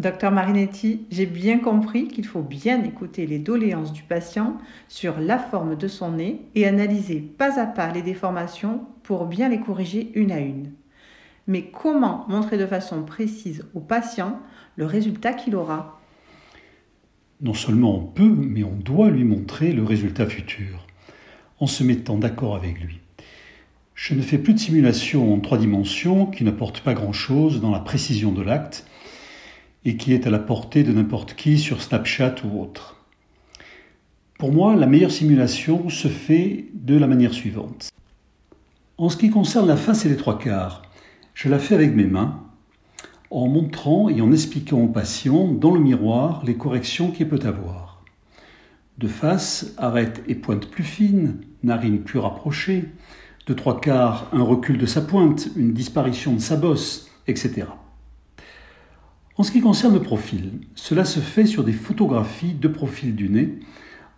Docteur Marinetti, j'ai bien compris qu'il faut bien écouter les doléances du patient sur la forme de son nez et analyser pas à pas les déformations pour bien les corriger une à une. Mais comment montrer de façon précise au patient le résultat qu'il aura? Non seulement on peut, mais on doit lui montrer le résultat futur, en se mettant d'accord avec lui. Je ne fais plus de simulation en trois dimensions qui n'apportent pas grand-chose dans la précision de l'acte et qui est à la portée de n'importe qui sur Snapchat ou autre. Pour moi, la meilleure simulation se fait de la manière suivante. En ce qui concerne la face et les trois quarts, je la fais avec mes mains, en montrant et en expliquant au patient dans le miroir les corrections qu'il peut avoir. De face, arête et pointe plus fine, narine plus rapprochée, de trois quarts, un recul de sa pointe, une disparition de sa bosse, etc. En ce qui concerne le profil, cela se fait sur des photographies de profil du nez,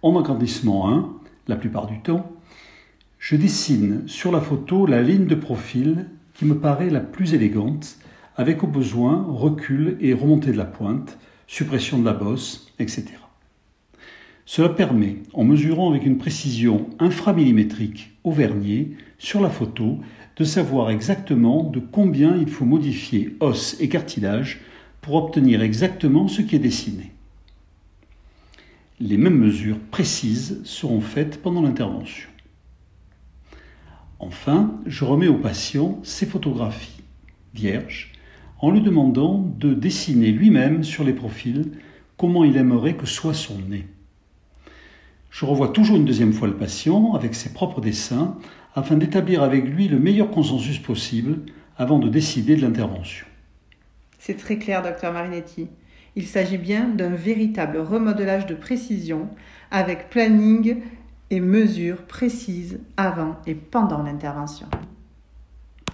en agrandissement 1, la plupart du temps. Je dessine sur la photo la ligne de profil qui me paraît la plus élégante, avec au besoin recul et remontée de la pointe, suppression de la bosse, etc. Cela permet, en mesurant avec une précision inframillimétrique au vernier sur la photo, de savoir exactement de combien il faut modifier os et cartilage pour obtenir exactement ce qui est dessiné. Les mêmes mesures précises seront faites pendant l'intervention. Enfin, je remets au patient ses photographies vierges en lui demandant de dessiner lui-même sur les profils comment il aimerait que soit son nez. Je revois toujours une deuxième fois le patient avec ses propres dessins afin d'établir avec lui le meilleur consensus possible avant de décider de l'intervention. C'est très clair, docteur Marinetti. Il s'agit bien d'un véritable remodelage de précision avec planning et mesures précises avant et pendant l'intervention.